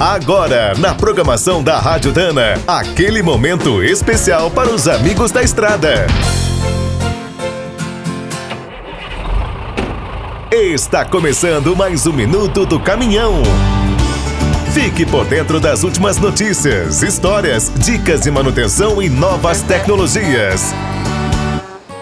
Agora, na programação da Rádio Dana, aquele momento especial para os amigos da estrada. Está começando mais um minuto do caminhão. Fique por dentro das últimas notícias, histórias, dicas de manutenção e novas tecnologias.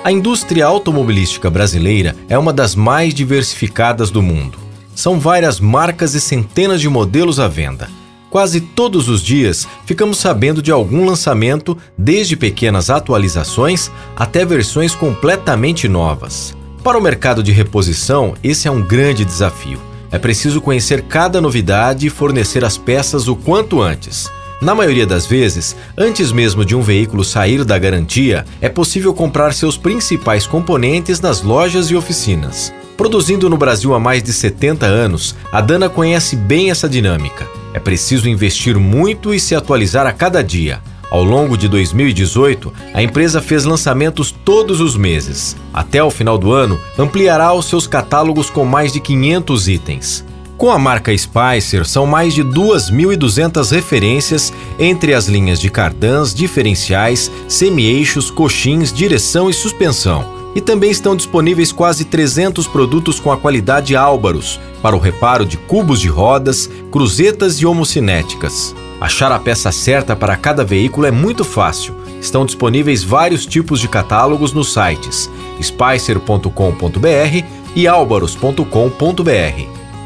A indústria automobilística brasileira é uma das mais diversificadas do mundo. São várias marcas e centenas de modelos à venda. Quase todos os dias ficamos sabendo de algum lançamento, desde pequenas atualizações até versões completamente novas. Para o mercado de reposição, esse é um grande desafio. É preciso conhecer cada novidade e fornecer as peças o quanto antes. Na maioria das vezes, antes mesmo de um veículo sair da garantia, é possível comprar seus principais componentes nas lojas e oficinas. Produzindo no Brasil há mais de 70 anos, a Dana conhece bem essa dinâmica. É preciso investir muito e se atualizar a cada dia. Ao longo de 2018, a empresa fez lançamentos todos os meses. Até o final do ano, ampliará os seus catálogos com mais de 500 itens. Com a marca Spicer, são mais de 2.200 referências entre as linhas de cardãs, diferenciais, semi-eixos, coxins, direção e suspensão e também estão disponíveis quase 300 produtos com a qualidade Álbaros para o reparo de cubos de rodas, cruzetas e homocinéticas. Achar a peça certa para cada veículo é muito fácil. Estão disponíveis vários tipos de catálogos nos sites spicer.com.br e albaros.com.br.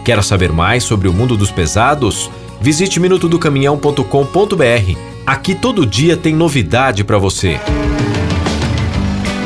Quer saber mais sobre o mundo dos pesados? Visite minutodocaminhão.com.br. Aqui todo dia tem novidade para você.